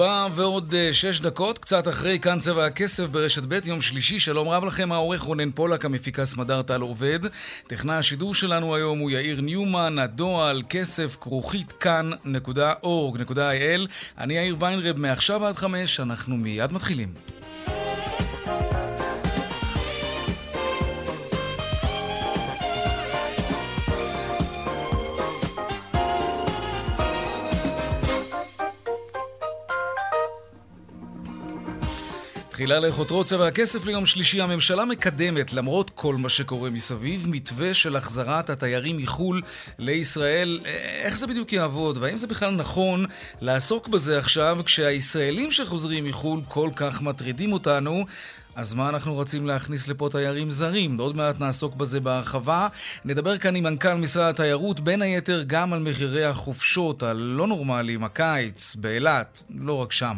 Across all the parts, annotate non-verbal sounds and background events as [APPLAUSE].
ארבע ועוד אה, שש דקות, קצת אחרי כאן צבע הכסף ברשת ב', יום שלישי. שלום רב לכם, העורך רונן פולק, המפיקה סמדר טל עובד. טכנה השידור שלנו היום הוא יאיר ניומן, הדועל, כסף, כרוכית כאן.org.il. אני יאיר ויינרב, מעכשיו עד חמש, אנחנו מיד מתחילים. תחילה לחותרות צבע הכסף ליום שלישי, הממשלה מקדמת, למרות כל מה שקורה מסביב, מתווה של החזרת התיירים מחו"ל לישראל. איך זה בדיוק יעבוד? והאם זה בכלל נכון לעסוק בזה עכשיו, כשהישראלים שחוזרים מחו"ל כל כך מטרידים אותנו? אז מה אנחנו רוצים להכניס לפה תיירים זרים? עוד מעט נעסוק בזה בהרחבה. נדבר כאן עם מנכ"ל משרד התיירות, בין היתר גם על מחירי החופשות הלא נורמליים, הקיץ, באילת, לא רק שם.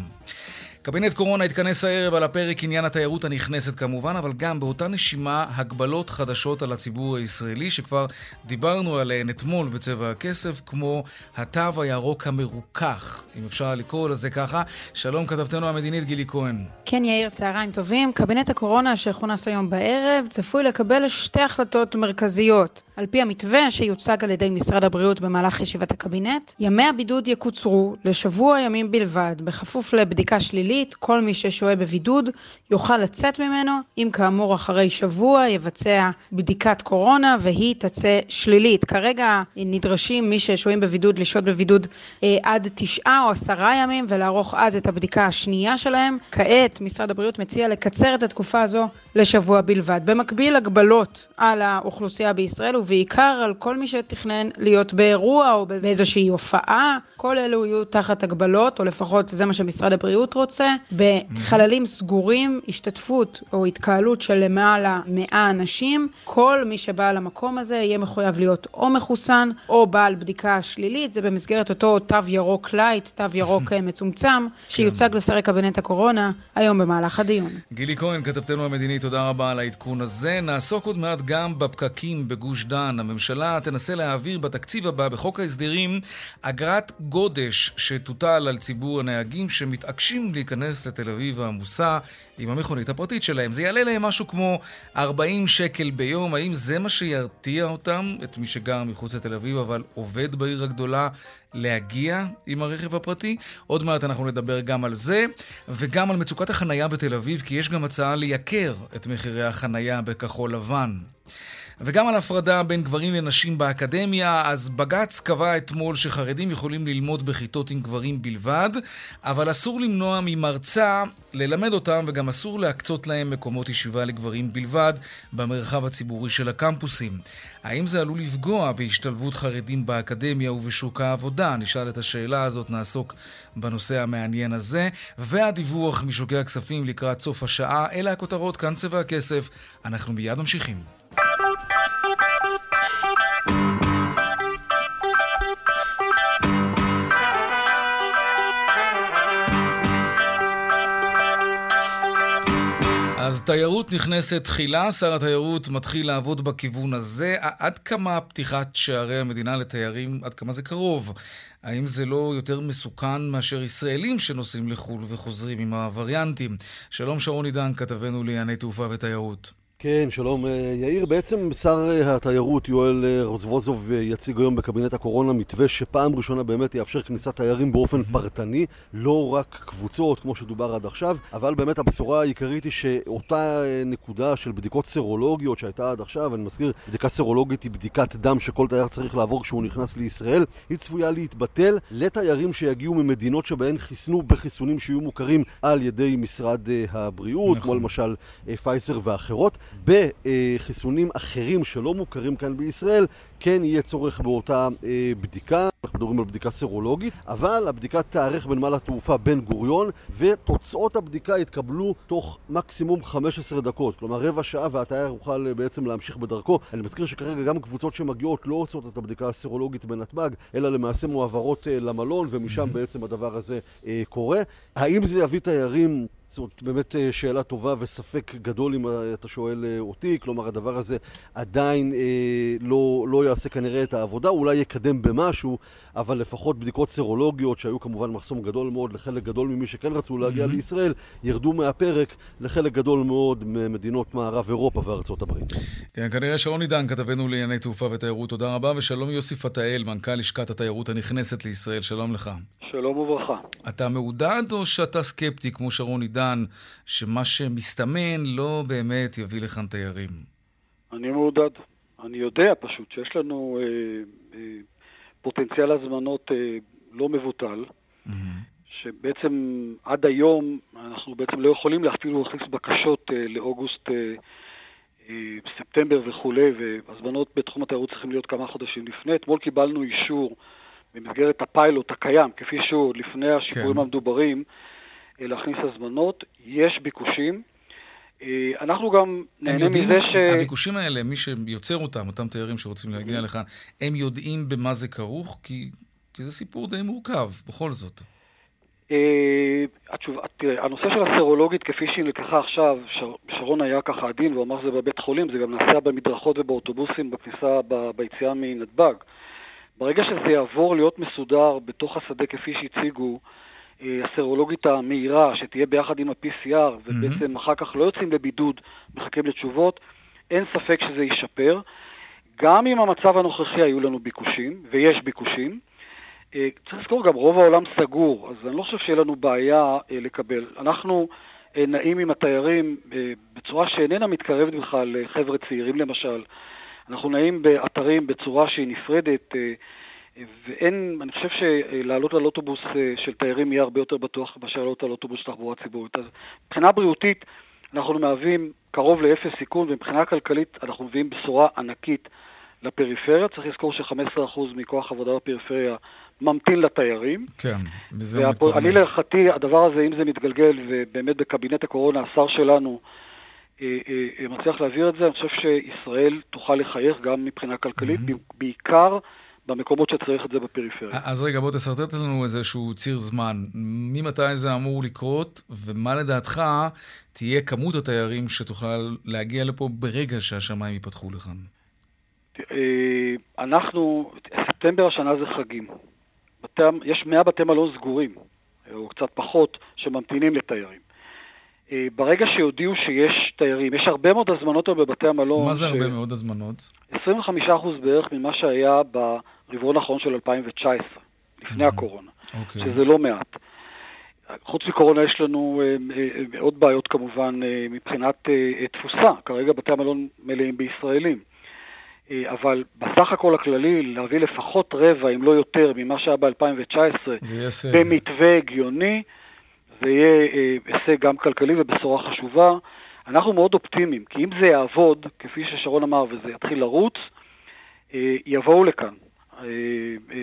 קבינט קורונה התכנס הערב על הפרק עניין התיירות הנכנסת כמובן, אבל גם באותה נשימה הגבלות חדשות על הציבור הישראלי, שכבר דיברנו עליהן אתמול בצבע הכסף, כמו התו הירוק המרוכך, אם אפשר לקרוא לזה ככה. שלום כתבתנו המדינית גילי כהן. כן יאיר, צהריים טובים. קבינט הקורונה שכונס היום בערב צפוי לקבל שתי החלטות מרכזיות. על פי המתווה שיוצג על ידי משרד הבריאות במהלך ישיבת הקבינט, ימי הבידוד יקוצרו לשבוע ימים בלבד, בכפוף לבדיקה שלילית, כל מי ששוהה בבידוד יוכל לצאת ממנו, אם כאמור אחרי שבוע יבצע בדיקת קורונה והיא תצא שלילית. כרגע נדרשים מי ששוהים בבידוד לשהות בבידוד אה, עד תשעה או עשרה ימים ולערוך אז את הבדיקה השנייה שלהם. כעת משרד הבריאות מציע לקצר את התקופה הזו לשבוע בלבד. במקביל הגבלות על האוכלוסייה בישראל ובעיקר על כל מי שתכנן להיות באירוע או באיזושהי הופעה, כל אלו יהיו תחת הגבלות, או לפחות זה מה שמשרד הבריאות רוצה. בחללים סגורים, השתתפות או התקהלות של למעלה 100 אנשים, כל מי שבא למקום הזה יהיה מחויב להיות או מחוסן או בעל בדיקה שלילית, זה במסגרת אותו תו ירוק לייט, תו ירוק [LAUGHS] מצומצם, כן. שיוצג לשרי קבינט הקורונה היום במהלך הדיון. גילי כהן, כתבתנו המדינית, תודה רבה על העדכון הזה. נעסוק עוד מעט גם בפקקים בגוש דן. הממשלה תנסה להעביר בתקציב הבא, בחוק ההסדרים, אגרת גודש שתוטל על ציבור הנהגים שמתעקשים להיכנס לתל אביב העמוסה עם המכונית הפרטית שלהם. זה יעלה להם משהו כמו 40 שקל ביום. האם זה מה שירתיע אותם, את מי שגר מחוץ לתל אביב אבל עובד בעיר הגדולה, להגיע עם הרכב הפרטי? עוד מעט אנחנו נדבר גם על זה, וגם על מצוקת החנייה בתל אביב, כי יש גם הצעה לייקר את מחירי החנייה בכחול לבן. וגם על הפרדה בין גברים לנשים באקדמיה, אז בג"ץ קבע אתמול שחרדים יכולים ללמוד בכיתות עם גברים בלבד, אבל אסור למנוע ממרצה ללמד אותם וגם אסור להקצות להם מקומות ישיבה לגברים בלבד במרחב הציבורי של הקמפוסים. האם זה עלול לפגוע בהשתלבות חרדים באקדמיה ובשוק העבודה? נשאל את השאלה הזאת, נעסוק בנושא המעניין הזה. והדיווח משוקי הכספים לקראת סוף השעה, אלה הכותרות, כאן צבע הכסף. אנחנו מיד ממשיכים. אז תיירות נכנסת תחילה, שר התיירות מתחיל לעבוד בכיוון הזה. עד כמה פתיחת שערי המדינה לתיירים, עד כמה זה קרוב? האם זה לא יותר מסוכן מאשר ישראלים שנוסעים לחו"ל וחוזרים עם הווריאנטים? שלום שרון עידן, כתבנו לענייני תעופה ותיירות. כן, שלום אה, יאיר. בעצם שר אה, התיירות יואל אה, רזבוזוב יציג היום בקבינט הקורונה מתווה שפעם ראשונה באמת יאפשר כניסת תיירים באופן פרטני, לא רק קבוצות כמו שדובר עד עכשיו, אבל באמת הבשורה העיקרית היא שאותה נקודה של בדיקות סרולוגיות שהייתה עד עכשיו, אני מזכיר, בדיקה סרולוגית היא בדיקת דם שכל תייר צריך לעבור כשהוא נכנס לישראל, היא צפויה להתבטל לתיירים שיגיעו ממדינות שבהן חיסנו בחיסונים שיהיו מוכרים על ידי משרד הבריאות, נכון. כמו למשל פייזר ואחרות. בחיסונים אחרים שלא מוכרים כאן בישראל, כן יהיה צורך באותה אה, בדיקה, אנחנו מדברים על בדיקה סרולוגית, אבל הבדיקה תארך בנמל התעופה בן גוריון, ותוצאות הבדיקה יתקבלו תוך מקסימום 15 דקות, כלומר רבע שעה והתייר יוכל אה, בעצם להמשיך בדרכו. אני מזכיר שכרגע גם קבוצות שמגיעות לא עושות את הבדיקה הסרולוגית בנתב"ג, אלא למעשה מועברות אה, למלון, ומשם בעצם הדבר הזה קורה. האם זה יביא תיירים זאת באמת אה, שאלה טובה וספק גדול אם אתה שואל אה, אותי, כלומר הדבר הזה עדיין אה, לא, לא יעשה כנראה את העבודה, אולי יקדם במשהו, אבל לפחות בדיקות סרולוגיות שהיו כמובן מחסום גדול מאוד לחלק גדול ממי שכן רצו להגיע mm-hmm. לישראל, ירדו מהפרק לחלק גדול מאוד ממדינות מערב אירופה וארצות הברית. כן, כנראה שרוני דן, כתבנו לענייני תעופה ותיירות, תודה רבה, ושלום יוסי פתאל, מנכ"ל לשכת התיירות הנכנסת לישראל, שלום לך. שלום וברכה. אתה מעודד או שאתה סקפטי, כמו שרוני דן, שמה שמסתמן לא באמת יביא לכאן תיירים? אני מעודד. אני יודע פשוט שיש לנו אה, אה, פוטנציאל הזמנות אה, לא מבוטל, mm-hmm. שבעצם עד היום אנחנו בעצם לא יכולים אפילו להכניס בקשות אה, לאוגוסט, אה, אה, ספטמבר וכולי, והזמנות בתחום התיירות צריכים להיות כמה חודשים לפני. אתמול קיבלנו אישור במסגרת הפיילוט הקיים, כפי שהוא לפני השיפורים כן. המדוברים, אה, להכניס הזמנות. יש ביקושים. אה, אנחנו גם נהנים יודעים, מזה ש... הביקושים האלה, מי שיוצר אותם, אותם תיירים שרוצים להגיע לכאן, הם יודעים במה זה כרוך? כי, כי זה סיפור די מורכב, בכל זאת. אה, התשובה, תראה, הנושא של הסרולוגית, כפי שהיא נלקחה עכשיו, שר, שרון היה ככה עדין, והוא אמר שזה בבית חולים, זה גם נעשה במדרכות ובאוטובוסים בכניסה, ב, ביציאה מנתב"ג. ברגע שזה יעבור להיות מסודר בתוך השדה כפי שהציגו, אה, הסרולוגית המהירה, שתהיה ביחד עם ה-PCR, ובעצם mm-hmm. אחר כך לא יוצאים לבידוד, מחכים לתשובות, אין ספק שזה ישפר. גם אם המצב הנוכחי היו לנו ביקושים, ויש ביקושים, אה, צריך לזכור גם רוב העולם סגור, אז אני לא חושב שיהיה לנו בעיה אה, לקבל. אנחנו נעים עם התיירים בצורה שאיננה מתקרבת בכלל לחבר'ה צעירים למשל. אנחנו נעים באתרים בצורה שהיא נפרדת. ואין, אני חושב שלעלות על אוטובוס אה, של תיירים יהיה הרבה יותר בטוח מאשר לעלות על אוטובוס תחבורה ציבורית. אז מבחינה בריאותית אנחנו מהווים קרוב לאפס סיכון, ומבחינה כלכלית אנחנו מביאים בשורה ענקית לפריפריה. צריך לזכור ש-15% מכוח עבודה בפריפריה ממתין לתיירים. כן, מזה הוא מתפרנס. אני להערכתי, הדבר הזה, אם זה מתגלגל, ובאמת בקבינט הקורונה השר שלנו אה, אה, מצליח להעביר את זה, אני חושב שישראל תוכל לחייך גם מבחינה כלכלית, mm-hmm. בעיקר במקומות שצריך את זה בפריפריה. אז רגע, בוא תסרטט לנו איזשהו ציר זמן. ממתי זה אמור לקרות, ומה לדעתך תהיה כמות התיירים שתוכל להגיע לפה ברגע שהשמיים ייפתחו לכאן? אה, אנחנו, ספטמבר השנה זה חגים. בתי, יש 100 בתי מלון סגורים, או קצת פחות, שממתינים לתיירים. אה, ברגע שיודיעו שיש תיירים, יש הרבה מאוד הזמנות בבתי המלון. מה זה ש... הרבה מאוד הזמנות? 25% בערך ממה שהיה ברבעון האחרון של 2019, לפני mm-hmm. הקורונה, okay. אוקיי. שזה לא מעט. חוץ מקורונה יש לנו אה, אה, עוד בעיות כמובן מבחינת תפוסה, כרגע בתי המלון מלאים בישראלים. אבל בסך הכל הכללי, להביא לפחות רבע, אם לא יותר, ממה שהיה ב-2019, במתווה הגיוני, זה יהיה אה, הישג גם כלכלי ובשורה חשובה. אנחנו מאוד אופטימיים, כי אם זה יעבוד, כפי ששרון אמר, וזה יתחיל לרוץ, אה, יבואו לכאן. אה,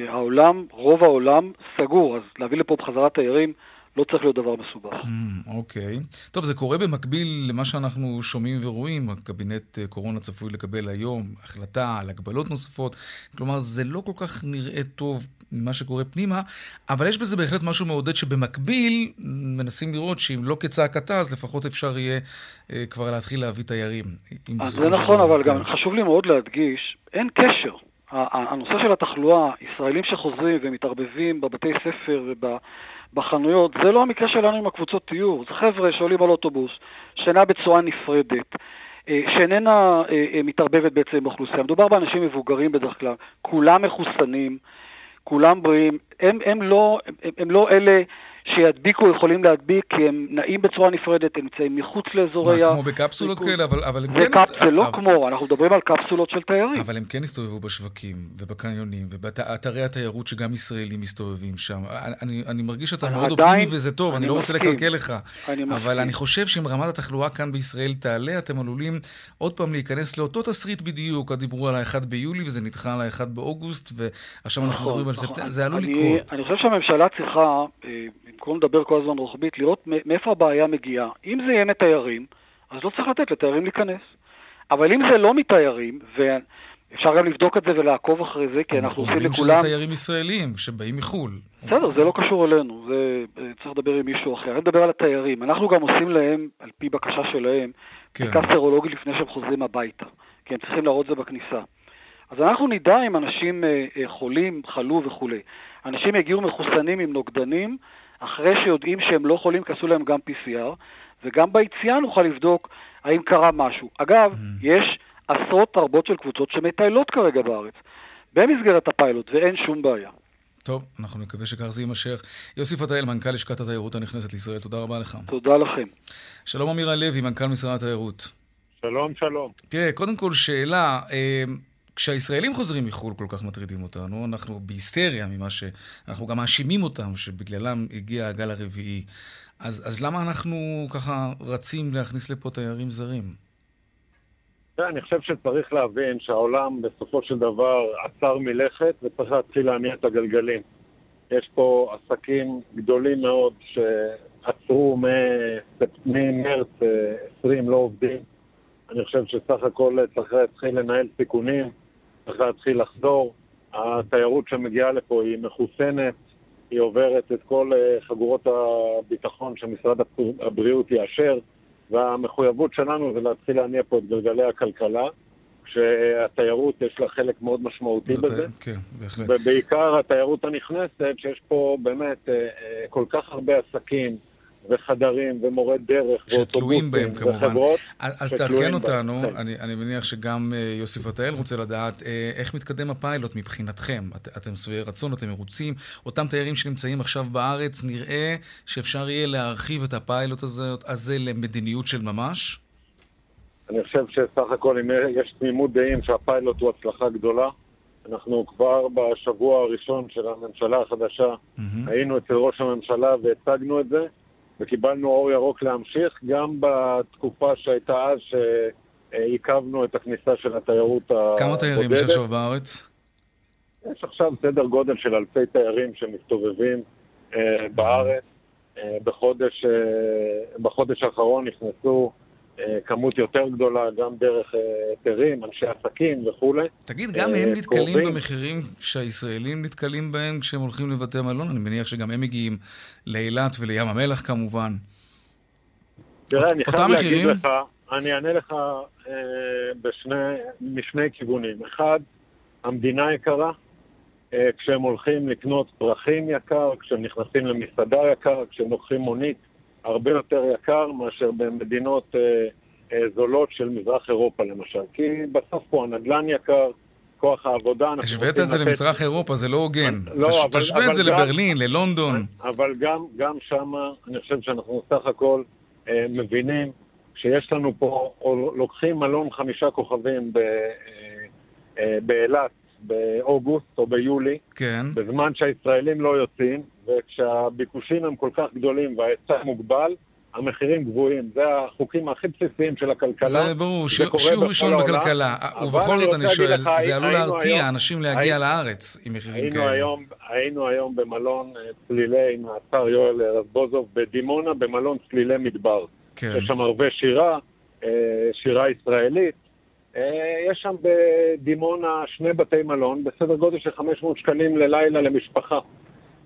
העולם, רוב העולם סגור, אז להביא לפה בחזרה תיירים לא צריך להיות דבר מסובך. Mm, אוקיי. Okay. טוב, זה קורה במקביל למה שאנחנו שומעים ורואים. הקבינט אה, קורונה צפוי לקבל היום החלטה על הגבלות נוספות. כלומר, זה לא כל כך נראה טוב ממה שקורה פנימה, אבל יש בזה בהחלט משהו מעודד שבמקביל מנסים לראות שאם לא כצעקתה, אז לפחות אפשר יהיה אה, כבר להתחיל להביא תיירים. אז זה נכון, אבל כן. גם חשוב לי מאוד להדגיש, אין קשר. הנושא של התחלואה, ישראלים שחוזרים ומתערבבים בבתי ספר וב... בחנויות, זה לא המקרה שלנו עם הקבוצות תיור, זה חבר'ה שעולים על אוטובוס, שינה בצורה נפרדת, אה, שאיננה אה, אה, מתערבבת בעצם באוכלוסייה. מדובר באנשים מבוגרים בדרך כלל, כולם מחוסנים, כולם בריאים, הם, הם, לא, הם, הם לא אלה שידביקו יכולים להדביק, כי הם נעים בצורה נפרדת, הם נמצאים מחוץ לאזורי ה... כמו בקפסולות. כאלה? אבל, אבל הם כן... קפ... הסת- זה לא אבל- כמו, אנחנו מדברים על קפסולות של תיירים. אבל הם כן הסתובבו בשווקים ובקניונים ובאתרי התיירות שגם ישראלים מסתובבים שם. אני, אני מרגיש שאתה מאוד אופטימי וזה טוב, אני, אני לא רוצה. לקלקל לך. אני אבל. אני חושב שאם רמת התחלואה כאן בישראל תעלה, אתם עלולים עוד פעם להיכנס לאותו תסריט בדיוק. דיברו על ה-1 ביולי וזה נדחה על ה-1 באוגוסט, ועכשיו אנחנו נכון, מדברים על נכון. ספטמבר, זה עלול אני- לקרות. אני חושב שהממשלה צריכה, אה, במקום לדבר כל הזמן רוחבית, לראות מאיפה הבעיה מגיעה. אם זה יהיה מתיירים, אז לא צריך לתת לתיירים להיכנס. אבל אם זה לא מתיירים, ואפשר גם לבדוק את זה ולעקוב אחרי זה, כי אנחנו עושים אומרים שזה לכולם... תיירים ישראלים שבאים מחו"ל. בסדר, זה לא קשור אלינו, זה אה, צריך לדבר עם מישהו אחר. אני מדבר על התיירים. אנחנו גם עושים להם, על פי בקשה שלהם, כן. בדיקה סרולוגית לפני שהם חוזרים הביתה, כי הם צריכים להראות זה בכניסה. אז אנחנו נדע אם אנשים אה, אה, חולים, חלו וכולי. אנשים יגיעו מחוסנים עם נוגדנים, אחרי שיודעים שהם לא חולים, כי עשו להם גם PCR, וגם ביציאה נוכל לבדוק האם קרה משהו. אגב, יש עשרות רבות של קבוצות שמטיילות כרגע בארץ, במסגרת הפיילוט, ואין שום בעיה. טוב, אנחנו נקווה שכך זה יימשך. יוסי פתאל, מנכ"ל לשכת התיירות הנכנסת לישראל, תודה רבה לך. תודה לכם. שלום אמירה לוי, מנכ"ל משרד התיירות. שלום, שלום. תראה, קודם כל שאלה, אה, כשהישראלים חוזרים מחו"ל כל כך מטרידים אותנו, אנחנו בהיסטריה ממה ש... אנחנו גם מאשימים אותם שבגללם הגיע הגל הרביעי. אז, אז למה אנחנו ככה רצים להכניס לפה תיירים זרים? אני חושב שצריך להבין שהעולם בסופו של דבר עצר מלכת וצריך להתחיל להניע את הגלגלים. יש פה עסקים גדולים מאוד שעצרו ממרץ אה, 20 לא עובדים. אני חושב שסך הכל צריך להתחיל לנהל סיכונים, צריך להתחיל לחזור. התיירות שמגיעה לפה היא מחוסנת, היא עוברת את כל אה, חגורות הביטחון שמשרד הבריאות יאשר. והמחויבות שלנו זה להתחיל להניע פה את גלגלי הכלכלה, כשהתיירות יש לה חלק מאוד משמעותי בזה, כן, בהחלט. ובעיקר התיירות הנכנסת, שיש פה באמת אה, אה, כל כך הרבה עסקים וחדרים ומורי דרך שתלויים בהם כמובן. וחברות. אז תעדכן אותנו. אני, אני מניח שגם אה, יוסי פתאל רוצה לדעת אה, איך מתקדם הפיילוט מבחינתכם. את, אתם שבעי רצון, אתם מרוצים. אותם תיירים שנמצאים עכשיו בארץ, נראה שאפשר יהיה להרחיב את הפיילוט הזה, הזה למדיניות של ממש? אני חושב שסך הכל אם יש תמימות דעים שהפיילוט הוא הצלחה גדולה. אנחנו כבר בשבוע הראשון של הממשלה החדשה מהמם. היינו אצל ראש הממשלה והצגנו את זה, וקיבלנו אור ירוק להמשיך, גם בתקופה שהייתה אז שעיכבנו את הכניסה של התיירות הבודדת. כמה תיירים יש עכשיו בארץ? יש עכשיו סדר גודל של אלפי תיירים שמסתובבים אה, בארץ. אה, בחודש, אה, בחודש האחרון נכנסו כמות יותר גדולה, גם דרך אה, היתרים, אנשי עסקים וכולי. תגיד, גם אה, הם נתקלים קרובים. במחירים שהישראלים נתקלים בהם כשהם הולכים לבתי מלון? אני מניח שגם הם מגיעים לאילת ולים המלח כמובן. תראה, אני חייב להגיד? לך, אני אענה לך אה, בשני, משני כיוונים. אחד, המדינה יקרה, אה, כשהם הולכים לקנות פרחים יקר, כשהם נכנסים למסעדה יקר, כשהם לוקחים מונית, הרבה יותר יקר מאשר במדינות אה, אה, זולות של מזרח אירופה למשל. כי בסוף פה הנדלן יקר, כוח העבודה... השווית את זה לתת- למזרח אירופה, זה לא הוגן. לא, תש- אבל- תשווה את זה גם- לברלין, ללונדון. אבל גם, גם שמה, אני חושב שאנחנו סך הכל אה, מבינים שיש לנו פה, או לוקחים מלון חמישה כוכבים ב, אה, אה, באילת באוגוסט או ביולי, כן. בזמן שהישראלים לא יוצאים, וכשהביקושים הם כל כך גדולים וההיצע מוגבל, המחירים גבוהים. זה החוקים הכי בסיסיים של הכלכלה. זה ברור, זה שיעור ראשון העולם. בכלכלה. ובכל זאת אני שואל, לך, זה עלול היינו להרתיע היום- אנשים להגיע הי- לארץ עם מחירים היינו כאלה. היום, היינו היום במלון אה, צלילי עם השר יואל רזבוזוב בדימונה, במלון צלילי מדבר. כן. יש שם הרבה שירה, אה, שירה ישראלית. אה, יש שם בדימונה שני בתי מלון בסדר גודל של 500 שקלים ללילה למשפחה.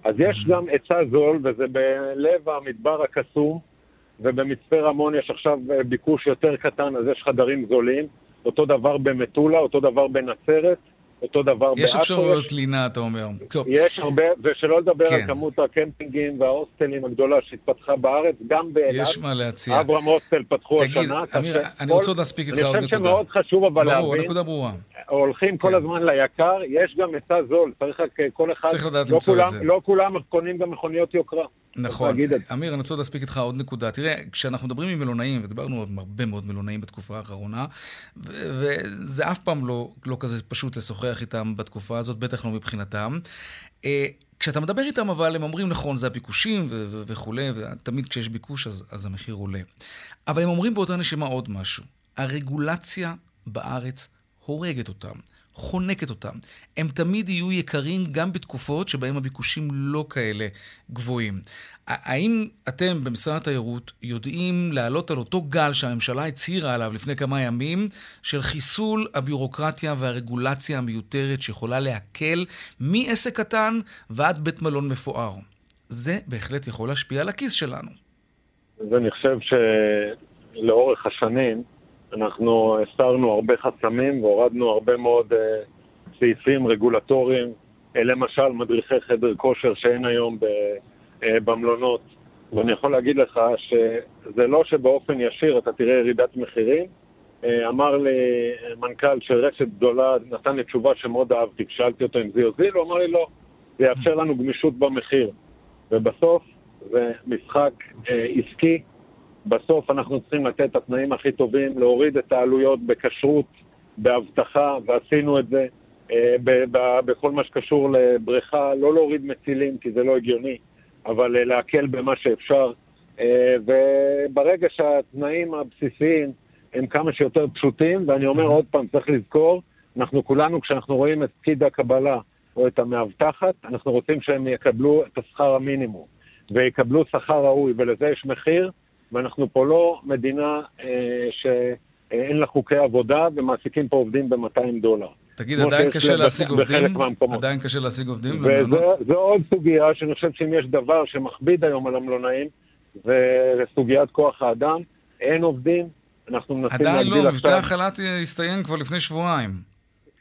אז יש גם היצע זול, וזה בלב המדבר הקסום, ובמצפה רמון יש עכשיו אה, ביקוש יותר קטן, אז יש חדרים זולים. אותו דבר במטולה, אותו דבר בנצרת, אותו דבר יש בעכו. אפשרויות לינה, אתה אומר. יש הרבה, ושלא לדבר כן. על כמות הקמפינגים וההוסטלים הגדולה שהתפתחה בארץ, גם באילת. יש מה להציע. אברהם הוסטל פתחו תגיד, השנה. כך אמיר, אני כל- רוצה עוד להספיק איתך עוד אני חושב נקודה. שמאוד חשוב אבל ברור, להבין, הנקודה ברורה. הולכים כל כן. הזמן ליקר, יש גם היצע זול, צריך רק אה, כל אחד... צריך לדעת לא למצוא את כולם- זה. לא כולם קונים גם מכוניות יוקרה. נכון. את. אמיר, אני רוצה להספיק איתך עוד נקודה. תראה, כשאנחנו מדברים עם מלונאים, ודיברנו עם הרבה מאוד מלונאים בתקופה האחרונה, וזה אף פעם לא, לא כזה פשוט לשוחח איתם בתקופה הזאת, בטח לא מבחינתם. אה, כשאתה מדבר איתם, אבל הם אומרים, נכון, זה הביקושים ו- ו- וכולי, ותמיד כשיש ביקוש אז, אז המחיר עולה. אבל הם אומרים באותה נשימה עוד משהו. הרגולציה בארץ הורגת אותם, חונקת אותם. הם תמיד יהיו יקרים גם בתקופות שבהם הביקושים לא כאלה גבוהים. האם אתם במשרד התיירות יודעים להעלות על אותו גל שהממשלה הצהירה עליו לפני כמה ימים, של חיסול הביורוקרטיה והרגולציה המיותרת שיכולה להקל מעסק קטן ועד בית מלון מפואר? זה בהחלט יכול להשפיע על הכיס שלנו. ואני חושב שלאורך השנים אנחנו הסרנו הרבה חסמים והורדנו הרבה מאוד אה, סעיפים רגולטוריים, אה, למשל מדריכי חדר כושר שאין היום ב, אה, במלונות. ואני יכול להגיד לך שזה לא שבאופן ישיר אתה תראה ירידת מחירים. אה, אמר לי מנכ"ל של רשת גדולה, נתן לי תשובה שמאוד אהבתי, כשאלתי אותו אם זה יוזיל, הוא אמר לי לא, זה יאפשר לנו גמישות במחיר. ובסוף זה משחק אה, עסקי. בסוף אנחנו צריכים לתת את התנאים הכי טובים, להוריד את העלויות בכשרות, באבטחה, ועשינו את זה אה, בכל מה שקשור לבריכה, לא להוריד מצילים כי זה לא הגיוני, אבל אה, להקל במה שאפשר. אה, וברגע שהתנאים הבסיסיים הם כמה שיותר פשוטים, ואני אומר עוד פעם, צריך לזכור, אנחנו כולנו, כשאנחנו רואים את פקיד הקבלה או את המאבטחת, אנחנו רוצים שהם יקבלו את השכר המינימום, ויקבלו שכר ראוי, ולזה יש מחיר, ואנחנו פה לא מדינה אה, שאין לה חוקי עבודה, ומעסיקים פה עובדים ב-200 דולר. תגיד, עדיין קשה להשיג עובדים? עדיין קשה להשיג עובדים? וזו עוד סוגיה שאני חושב שאם יש דבר שמכביד היום על המלונאים, זה סוגיית כוח האדם. אין עובדים, אנחנו מנסים עדיין להגדיל לא, עכשיו. מבטא החל"ת הסתיים כבר לפני שבועיים.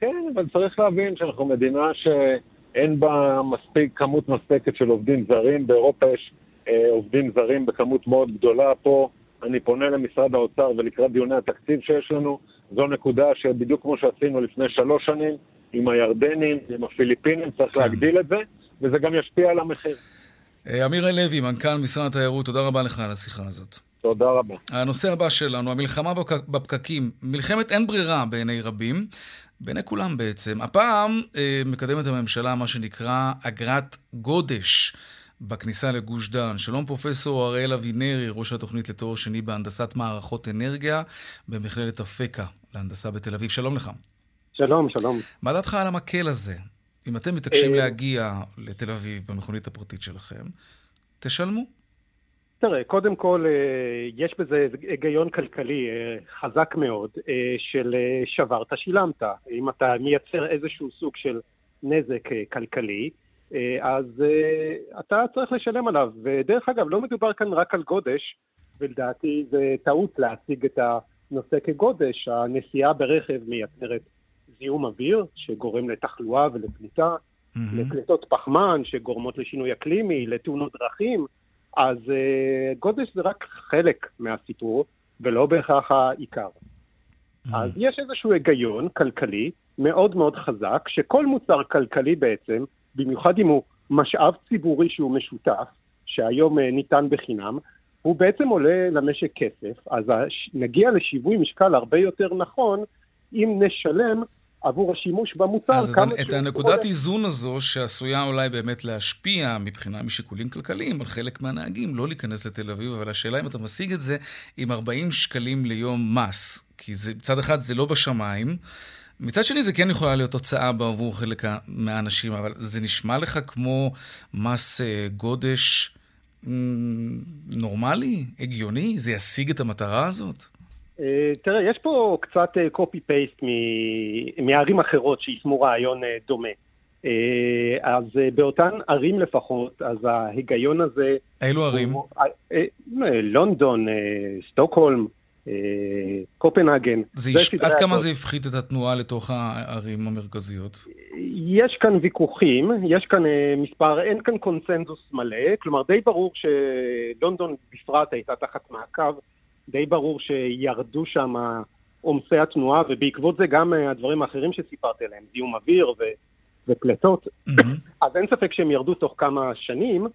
כן, אבל צריך להבין שאנחנו מדינה שאין בה מספיק, כמות מספקת של עובדים זרים. באירופה יש עובדים זרים בכמות מאוד גדולה. פה אני פונה למשרד האוצר ולקראת דיוני התקציב שיש לנו, זו נקודה שבדיוק כמו שעשינו לפני שלוש שנים, עם הירדנים, עם הפיליפינים, צריך כן. להגדיל את זה, וזה גם ישפיע על המחיר. אה, אמיר לוי, מנכ"ל משרד התיירות, תודה רבה לך על השיחה הזאת. תודה רבה. הנושא הבא שלנו, המלחמה בפק- בפקקים. מלחמת אין ברירה בעיני רבים, בעיני כולם בעצם. הפעם אה, מקדמת הממשלה מה שנקרא אגרת גודש בכניסה לגוש דן. שלום פרופסור הראל אבינרי, ראש התוכנית לתואר שני בהנדסת מערכות אנרגיה במכללת אפקה להנדסה בתל אביב. שלום לך. שלום, שלום. מה דעתך על המקל הזה? אם אתם מתעקשים אה, להגיע לתל אביב במכונית הפרטית שלכם, תשלמו. תראה, קודם כל, אה, יש בזה היגיון כלכלי אה, חזק מאוד של שברת, שילמת. אם אתה מייצר איזשהו סוג של נזק כלכלי, אז אה, אתה צריך לשלם עליו. ודרך אגב, לא מדובר כאן רק על גודש, ולדעתי זה טעות להציג את הנושא כגודש. הנסיעה ברכב מייצרת זיהום אוויר, שגורם לתחלואה ולפליטה. מהמם. לפליטות פחמן שגורמות לשינוי אקלימי, לתאונות דרכים, אז uh, גודש זה רק חלק מהסיפור, ולא בהכרח העיקר. אז יש איזשהו היגיון כלכלי מאוד מאוד חזק, שכל מוצר כלכלי בעצם, במיוחד אם הוא משאב ציבורי שהוא משותף, שהיום uh, ניתן בחינם, הוא בעצם עולה למשק כסף, אז נגיע לשיווי משקל הרבה יותר נכון אם נשלם עבור השימוש במוצר אז כמה את, הנקודת עולה. איזון הזו, שעשויה אולי באמת להשפיע מבחינה משיקולים כלכליים על חלק מהנהגים, לא להיכנס לתל אביב, אבל השאלה אם אתה משיג את זה עם 40 שקלים ליום מס, כי זה, מצד אחד זה לא בשמיים, מצד שני זה כן יכולה להיות הוצאה בעבור חלק מהאנשים, אבל זה נשמע לך כמו מס אה, גודש נורמלי, הגיוני? זה ישיג את המטרה הזאת? אה, תראה, יש פה קצת קופי-פייסט מערים אחרות שיישמו רעיון אה, דומה. אה, אז אה, באותן ערים לפחות, אז ההיגיון הזה... אילו ערים? הוא- אה, אה, לונדון, אה, סטוקהולם, אה, קופנהגן. זה עד כמה. זה הפחית את התנועה לתוך הערים המרכזיות? יש כאן ויכוחים, יש כאן אה, מספר, אין כאן קונצנזוס מלא, כלומר די ברור שלונדון בפרט הייתה תחת מעקב, די ברור שירדו שם עומסי התנועה, ובעקבות זה גם אה, הדברים האחרים שסיפרתי עליהם, זיהום אוויר ו, ופליטות, אז אין ספק שהם ירדו תוך כמה שנים,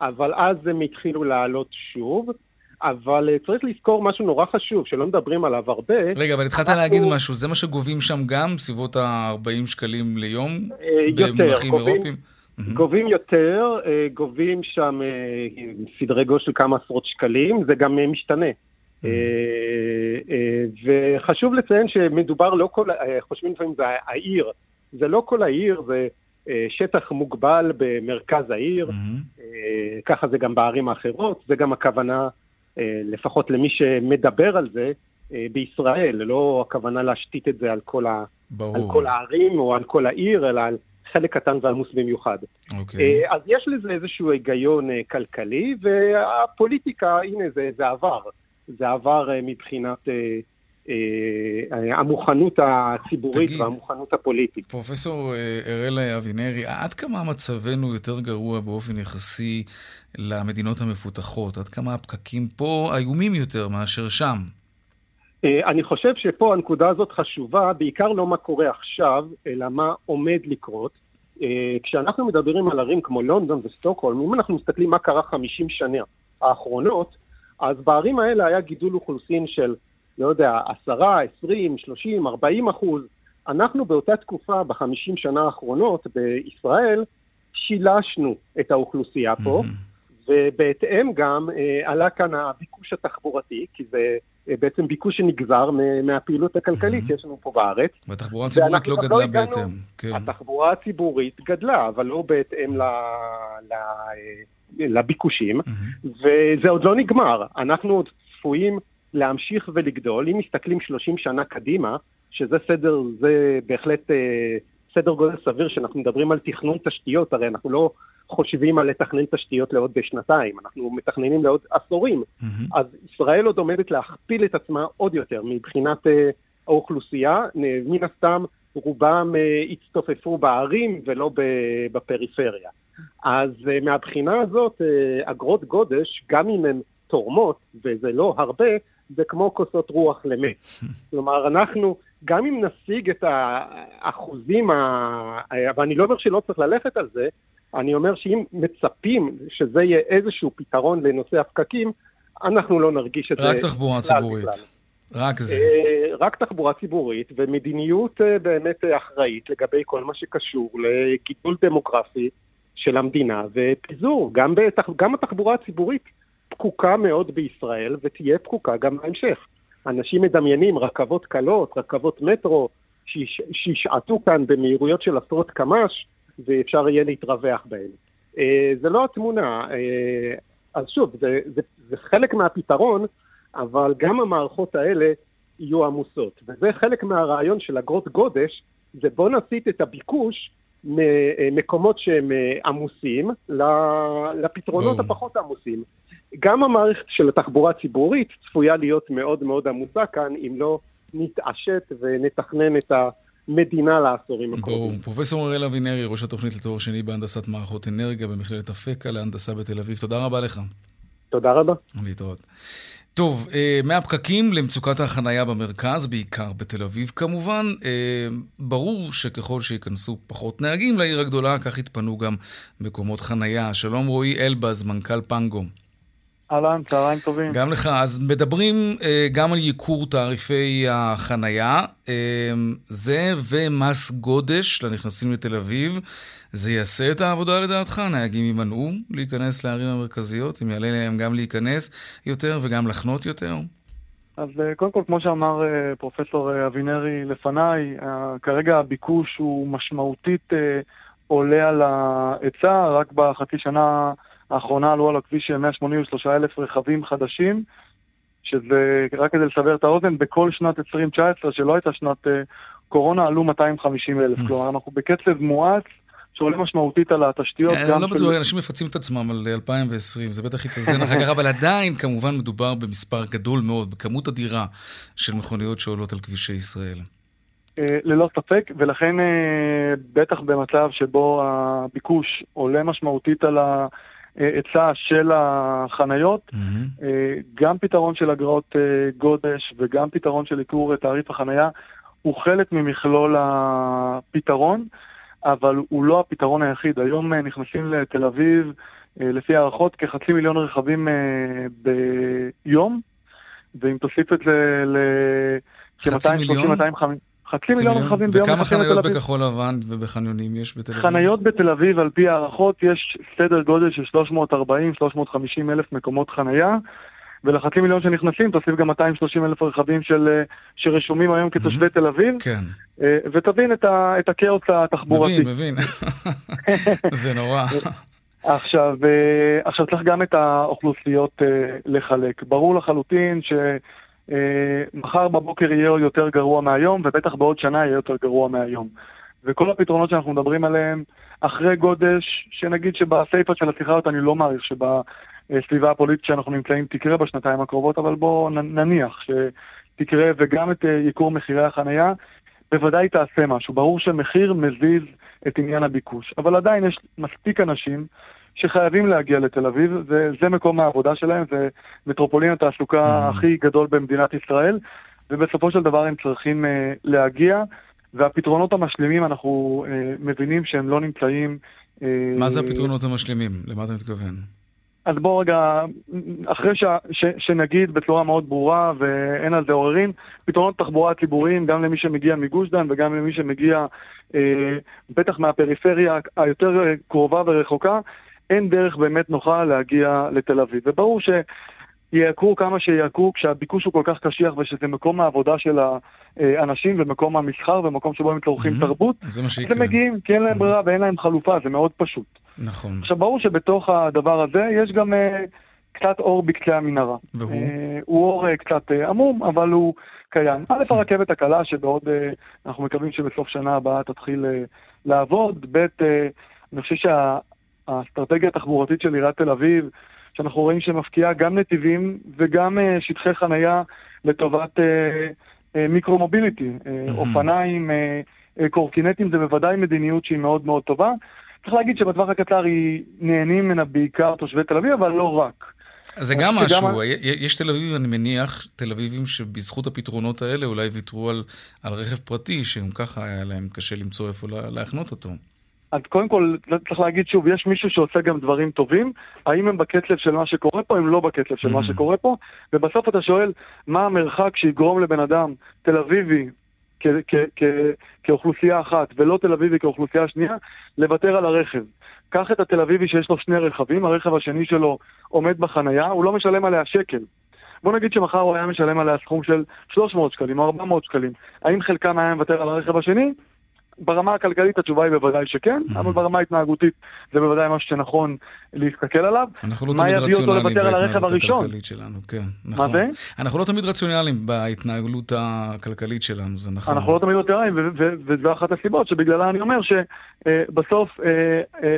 אבל אז הם התחילו לעלות שוב. אבל אה, צריך לזכור משהו נורא חשוב, שלא מדברים עליו הרבה. רגע, אבל התחלת אנחנו... להגיד משהו, זה מה שגובים שם גם, בסביבות ה-40 שקלים ליום? אה, יותר, במונחים גובים, אירופיים? גובים יותר, אה, גובים שם סדרי גודל של כמה עשרות שקלים, זה גם משתנה. וחשוב לציין שמדובר לא כל, חושבים לפעמים זה העיר, זה לא כל העיר, זה שטח מוגבל במרכז העיר, ככה זה גם בערים האחרות, זה גם הכוונה לפחות למי שמדבר על זה, אה, בישראל, לא הכוונה להשתית את זה על כל, ה... על כל הערים או על כל העיר, אלא על חלק קטן ועמוס במיוחד. Okay. אוקיי. אה, אז יש לזה איזשהו היגיון כלכלי, והפוליטיקה, הנה, זה, זה עבר. זה עבר מבחינת המוכנות הציבורית תגיד, והמוכנות הפוליטית. פרופסור אראל אבינרי, עד כמה מצבנו יותר גרוע באופן יחסי למדינות המפותחות? עד כמה הפקקים פה איומים יותר מאשר שם? אה, אני חושב שפה הנקודה הזאת חשובה, בעיקר לא מה קורה עכשיו, אלא מה עומד לקרות. אה, כשאנחנו מדברים על ערים כמו לונדון וסטוקהולם, אם אנחנו מסתכלים מה קרה 50 שנה האחרונות, אז בערים האלה היה גידול אוכלוסין של, לא יודע, 10, 20, 30, 40 אחוז. אנחנו באותה תקופה, בחמישים שנה האחרונות, בישראל, שילשנו את האוכלוסייה פה. Mm-hmm. ובהתאם גם אה, עלה כאן הביקוש התחבורתי, כי זה אה, בעצם ביקוש שנגזר מהפעילות הכלכלית שיש לנו פה בארץ. והתחבורה הציבורית לא גדלה לא בהתאם. כן. התחבורה הציבורית גדלה, אבל לא בהתאם ל, ל, לביקושים, וזה עוד לא נגמר. אנחנו עוד צפויים להמשיך ולגדול. אם מסתכלים 30 שנה קדימה, שזה סדר, זה בהחלט אה, סדר גודל סביר שאנחנו מדברים על תכנון תשתיות, הרי אנחנו לא חושבים על לתכנן תשתיות לעוד שנתיים, אנחנו מתכננים לעוד עשורים. Mm-hmm. אז ישראל עוד עומדת להכפיל את עצמה עוד יותר מבחינת uh, האוכלוסייה, מן הסתם רובם uh, הצטופפו בערים ולא בפריפריה. אז uh, מהבחינה הזאת, uh, אגרות גודש, גם אם הן תורמות, וזה לא הרבה, זה כמו כוסות רוח למת. [LAUGHS] כלומר, אנחנו, גם אם נשיג את האחוזים, ה... ואני לא אומר שלא צריך ללכת על זה, אני אומר שאם מצפים שזה יהיה איזשהו פתרון לנושא הפקקים, אנחנו לא נרגיש את רק זה. רק תחבורה ציבורית. בכלל. רק זה. אה, רק תחבורה ציבורית ומדיניות אה, באמת אחראית לגבי כל מה שקשור לגידול דמוגרפי של המדינה ופיזור. גם, בתח... גם התחבורה הציבורית פקוקה מאוד בישראל ותהיה פקוקה גם בהמשך. אנשים מדמיינים רכבות קלות, רכבות מטרו, שישעטו כאן במהירויות של עשרות קמ"ש, ואפשר יהיה להתרווח בהן. אה, זה לא התמונה. אה, אז שוב, זה, זה, זה חלק מהפתרון, אבל גם המערכות האלה יהיו עמוסות. וזה חלק מהרעיון של אגרות גודש, זה בוא נסיט את הביקוש ממקומות שהם אה, עמוסים לפתרונות הפחות עמוסים. גם המערכת של התחבורה הציבורית צפויה להיות מאוד מאוד עמוסה כאן, אם לא נתעשת ונתכנן את ה... מדינה לעשורים הקרובים. ברור. פרופסור אראל אבינרי, ראש התוכנית לתואר שני בהנדסת מערכות אנרגיה במכללת אפקה להנדסה בתל אביב. תודה רבה לך. תודה רבה. להתראות. טוב, אה, מהפקקים למצוקת החנייה במרכז, בעיקר בתל אביב כמובן. אה, ברור שככל שייכנסו פחות נהגים לעיר הגדולה, כך יתפנו גם מקומות חנייה. שלום רועי אלבז, מנכ"ל פנגו. אהלן, צהריים טובים. גם לך. אז מדברים אה, גם על ייקור תעריפי החנייה. זה ומס גודש לנכנסים לתל אביב. זה יעשה את העבודה לדעתך? נהגים יימנעו להיכנס לערים המרכזיות? אם יעלה להם גם להיכנס יותר וגם לחנות יותר? אז אה, קודם כל, כמו שאמר אה, פרופסור אה, אבינרי לפניי, כרגע הביקוש הוא משמעותית עולה על ההיצע, רק בחצי שנה האחרונה עלו על הכביש 183 אלף רכבים חדשים, שזה, רק כדי לסבר את האוזן, בכל שנת 2019, שלא הייתה שנת קורונה, עלו 250 אלף. Mm. כלומר, אנחנו בקצב מואץ. שעולה משמעותית על התשתיות. אני לא בטוח, אנשים מפצים את עצמם על 2020, זה בטח יתאזן אחר כך, אבל עדיין כמובן מדובר במספר גדול מאוד, בכמות אדירה של מכוניות שעולות על כבישי ישראל. אה, ללא ספק, ולכן אה, בטח במצב שבו הביקוש עולה משמעותית על ה... היצע של החניות. אה, גם פתרון של אגרות אה, גודש וגם פתרון של עיקור תעריף החנייה הוא חלק ממכלול הפתרון, אבל הוא לא הפתרון היחיד. היום אה, נכנסים לתל אביב, אה, לפי הערכות, כחצי מיליון רכבים אה, ביום, ואם תוסיף את זה ל... חצי מיליון? כ-230-250... חצי מיליון רכבים ביום וכמה חניות. בכחול לבן ובחניונים יש בתל אביב? חניות בתל אביב, על פי הערכות, יש סדר גודל של 340-350 אלף מקומות חנייה, ולחצי מיליון שנכנסים תוסיף גם 230 אלף רכבים של, אה, שרשומים היום כתושבי תל אביב, כן, אה, ותבין את, ה, את הכאוס התחבורתי. מבין, מבין. [LAUGHS] זה נורא. [LAUGHS] עכשיו, אה, עכשיו צריך גם את האוכלוסיות לחלק. ברור לחלוטין שמחר בבוקר יהיה יותר גרוע מהיום, ובטח בעוד שנה יהיה יותר גרוע מהיום. וכל הפתרונות שאנחנו מדברים עליהם, אחרי גודש, שנגיד שבסיפא של השיחה הזאת אני לא מעריך שבסביבה הפוליטית שאנחנו נמצאים תקרה בשנתיים הקרובות, אבל בואו נניח שתקרה, וגם את אה, ייקור מחירי החנייה, בוודאי תעשה משהו. ברור שמחיר מזיז את עניין הביקוש, אבל עדיין יש מספיק אנשים שחייבים להגיע לתל אביב, וזה מקום העבודה שלהם, זה מטרופולין התעסוקה Mm. הכי גדול במדינת ישראל, ובסופו של דבר הם צריכים אה, להגיע, והפתרונות המשלימים, אנחנו אה, מבינים שהם לא נמצאים... אה, מה זה הפתרונות המשלימים? למה אתה מתכוון? אז בואו רגע, אחרי ש, ש, שנגיד בצורה מאוד ברורה ואין על זה עוררין, פתרונות תחבורה ציבוריים גם למי שמגיע מגוש דן וגם למי שמגיע אה, בטח מהפריפריה היותר אה, קרובה ורחוקה, אין דרך באמת נוחה להגיע לתל אביב. וברור שיעקרו כמה שיעקרו כשהביקוש הוא כל כך קשיח ושזה מקום העבודה של האנשים ומקום המסחר ומקום שבו הם צורכים מהמם. תרבות, זה מה אז שיקרה. הם מגיעים כי אין להם ברירה ואין להם חלופה, זה מאוד פשוט. נכון. עכשיו, ברור שבתוך הדבר הזה יש גם אה, קצת אור בקצה המנהרה. והוא? אה, הוא אור אה, קצת אה, עמום, אבל הוא קיים. א', הרכבת הקלה, שבעוד, אה, אנחנו מקווים שבסוף שנה הבאה תתחיל אה, לעבוד. ב', אני חושב שהאסטרטגיה התחבורתית של עיריית תל אביב, שאנחנו רואים שמפקיעה גם נתיבים וגם שטחי חנייה לטובת מיקרו-מוביליטי. אופניים, קורקינטים, זה בוודאי מדיניות שהיא מאוד מאוד טובה. צריך להגיד שבטווח הקצר היא נהנים ממנה בעיקר תושבי תל אביב, אבל לא רק. אז זה גם חושב שגם משהו, י- יש תל אביב, אני מניח, תל אביבים שבזכות הפתרונות האלה אולי ויתרו על, על רכב פרטי, שגם ככה היה להם קשה למצוא איפה לה- להחנות אותו. אז קודם כל, צריך להגיד שוב, יש מישהו שעושה גם דברים טובים, האם הם בקצב של מה שקורה פה, הם לא בקצב של מה Mhm. שקורה פה, ובסוף אתה שואל, מה המרחק שיגרום לבן אדם, תל אביבי, כאוכלוסייה אחת, ולא תל אביבי כאוכלוסייה שנייה, לוותר על הרכב. קח את התל אביבי שיש לו שני רכבים, הרכב השני שלו עומד בחנייה, הוא לא משלם עליה שקל. בוא נגיד שמחר הוא היה משלם עליה סכום של 300 שקלים או 400 שקלים. האם חלקם היה מוותר על הרכב השני? ברמה הכלכלית התשובה היא בוודאי שכן, Mhm. אבל ברמה ההתנהגותית זה בוודאי משהו שנכון להסתכל עליו. אנחנו לא מה תמיד רציונליים הראשון? הכלכלית שלנו, כן, מה נכון. זה? אנחנו לא תמיד רציונליים בהתנהלות הכלכלית שלנו, זה נכון. אנחנו לא תמיד ו- וזו אחת הסיבות שבגללה אני אומר שבסוף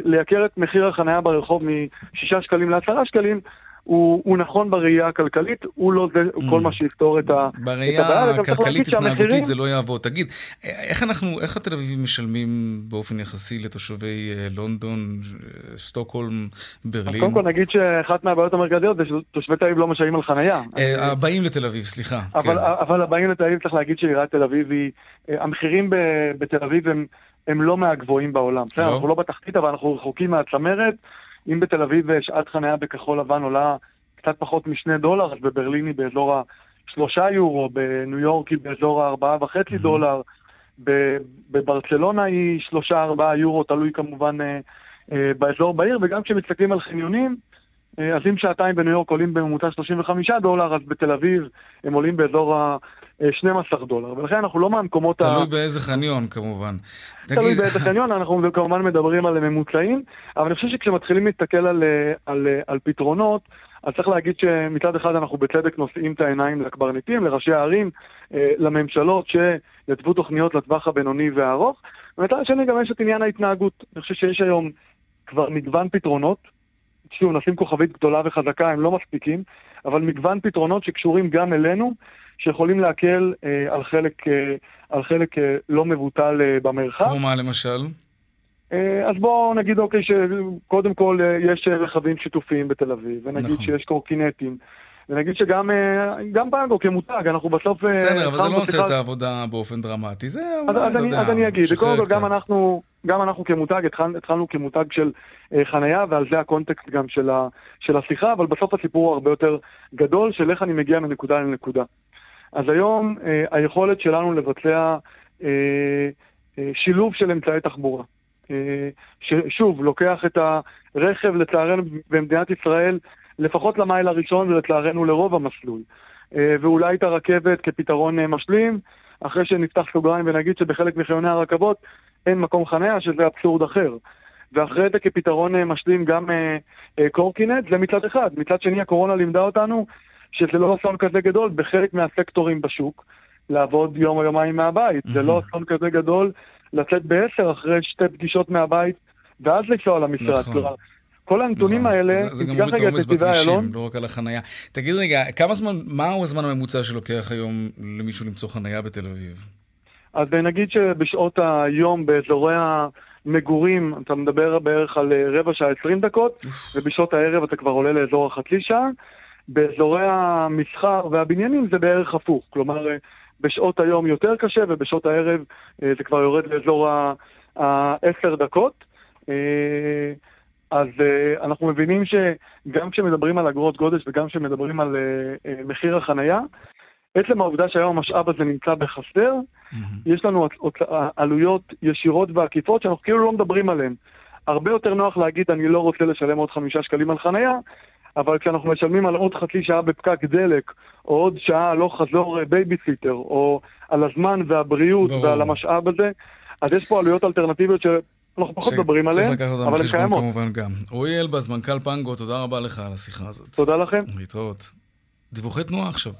לייקר את מחיר החניה ברחוב מ-6 שקלים ל-10 שקלים הוא, הוא נכון בראייה הכלכלית, הוא לא זה, הוא כל Mm. מה שיפתור את ה... בראייה את הבעיה, להגיד הכלכלית התנהגותית שהמחירים- זה לא יעבוד. תגיד, איך אנחנו, איך התל אביבים משלמים באופן יחסי לתושבי אה, לונדון, אה, סטוקהולם, אז ברלין? קודם כל נגיד שאחת מהבעיות המרכזיות זה שתושבי תל אביב לא משלמים על חנייה. אה, הבאים לתל אביב, סליחה. אבל, כן. אבל הבאים לתל אביב צריך להגיד שעיריית תל אביב היא, אה, המחירים בתל אביב הם, הם לא מהגבוהים בעולם. לא? אנחנו לא בתחתית, אבל אנחנו רחוקים מהצמרת. אם בתל אביב אה, שעת חניה בכחול לבן עולה קצת פחות משני דולר, אז בברלין היא באזור השלושה יורו, בניו יורק היא באזור הארבעה וחצי Mhm. דולר, בברצלונה היא שלושה ארבעה יורו, תלוי כמובן אה, אה, באזור בעיר, וגם כשמסתכלים על חניונים, אה, אז אם שעתיים בניו יורק עולים בממוצע 35 דולר, אז בתל אביב הם עולים באזור ה-12 דולר. ולכן אנחנו לא מהמקומות ה... תלוי באיזה חניון כמובן. תלוי תגיד, באיזה חניון, [LAUGHS] אנחנו כמובן מדברים על ממוצעים, אבל אני חושב שכשמתחילים להסתכל על, אה, על, אה, על פתרונות, אז צריך להגיד שמצד אחד אנחנו בצדק נושאים את העיניים לקברניטים, לראשי הערים, אה, לממשלות שיצבו תוכניות לטווח הבינוני והארוך, ומצד שני גם יש את עניין ההתנהגות. אני חושב שיש היום כבר מגוון פתרונות, שוב, נשים כוכבית גדולה וחזקה, הם לא מספיקים, אבל מגוון פתרונות שקשורים גם אלינו, שיכולים להקל אה, על חלק, אה, על חלק אה, לא מבוטל אה, במרחב. כמו מה למשל? אז בואו נגיד, אוקיי, שקודם כל יש רכבים שיתופיים בתל אביב, ונגיד נכון. שיש קורקינטים. ונגיד שגם גם פאגו כמותג, אנחנו בסוף... בסדר, אבל זה לא עושה את העבודה באופן דרמטי, זה אולי, אתה יודע, אז אני אגיד, קודם כל גם אנחנו, גם אנחנו כמותג, התחל, התחלנו כמותג של חנייה, ועל זה הקונטקסט גם של, ה, של השיחה, אבל בסוף הסיפור הוא הרבה יותר גדול, של איך אני מגיע מנקודה לנקודה. אז היום היכולת שלנו לבצע שילוב של אמצעי תחבורה. אה, ששוב, לוקח את הרכב, לצערנו, במדינת ישראל, לפחות למייל הראשון ולצערנו לרוב המסלול. אה, ואולי את הרכבת כפתרון אה, משלים, אחרי שנפתח סוגריים ונגיד שבחלק מחיוני הרכבות אין מקום חניה, שזה אבסורד אחר. ואחרי זה כפתרון משלים גם קורקינט, זה מצד אחד. מצד שני, הקורונה לימדה אותנו שזה לא אסון כזה גדול בחלק מהסקטורים בשוק, לעבוד יום או יומיים מהבית. זה לא אסון כזה גדול לצאת בעשר אחרי שתי פגישות מהבית, ואז לנסוע למשרד. נכון. כל הנתונים נכון. האלה, זה, זה גם מוריד את העומס בכבישים, לא רק על החנייה. תגיד רגע, כמה זמן, מהו הזמן הממוצע שלוקח היום למישהו למצוא חנייה בתל אביב? אז נגיד שבשעות היום באזורי המגורים, אתה מדבר בערך על אה, רבע שעה, עשרים דקות, ובשעות הערב אתה כבר עולה לאזור החצי שעה. באזורי המסחר והבניינים זה בערך הפוך. כלומר, אה, בשעות היום יותר קשה, ובשעות הערב אה, זה כבר יורד לאזור ה-10 דקות. אה, אז אנחנו מבינים שגם כשמדברים על אגרות גודש וגם כשמדברים על מחיר החנייה, עצם העובדה שהיום המשאב הזה נמצא בחסר, mm-hmm. יש לנו עלויות ישירות ועקיפות שאנחנו כאילו לא מדברים עליהן. הרבה יותר נוח להגיד, אני לא רוצה לשלם עוד חמישה שקלים על חנייה, אבל כשאנחנו משלמים על עוד חצי שעה בפקק דלק, או עוד שעה הלוך חזור אה, בייביסיטר, או על הזמן והבריאות ברור. ועל המשאב הזה, אז יש פה עלויות אלטרנטיביות שאנחנו פחות מדברים עליהן, אבל הן קיימות. כמובן גם. רועי אלבז, מנכ"ל פנגו, תודה רבה לך על השיחה הזאת. תודה לכם. להתראות. דיווחי תנועה עכשיו.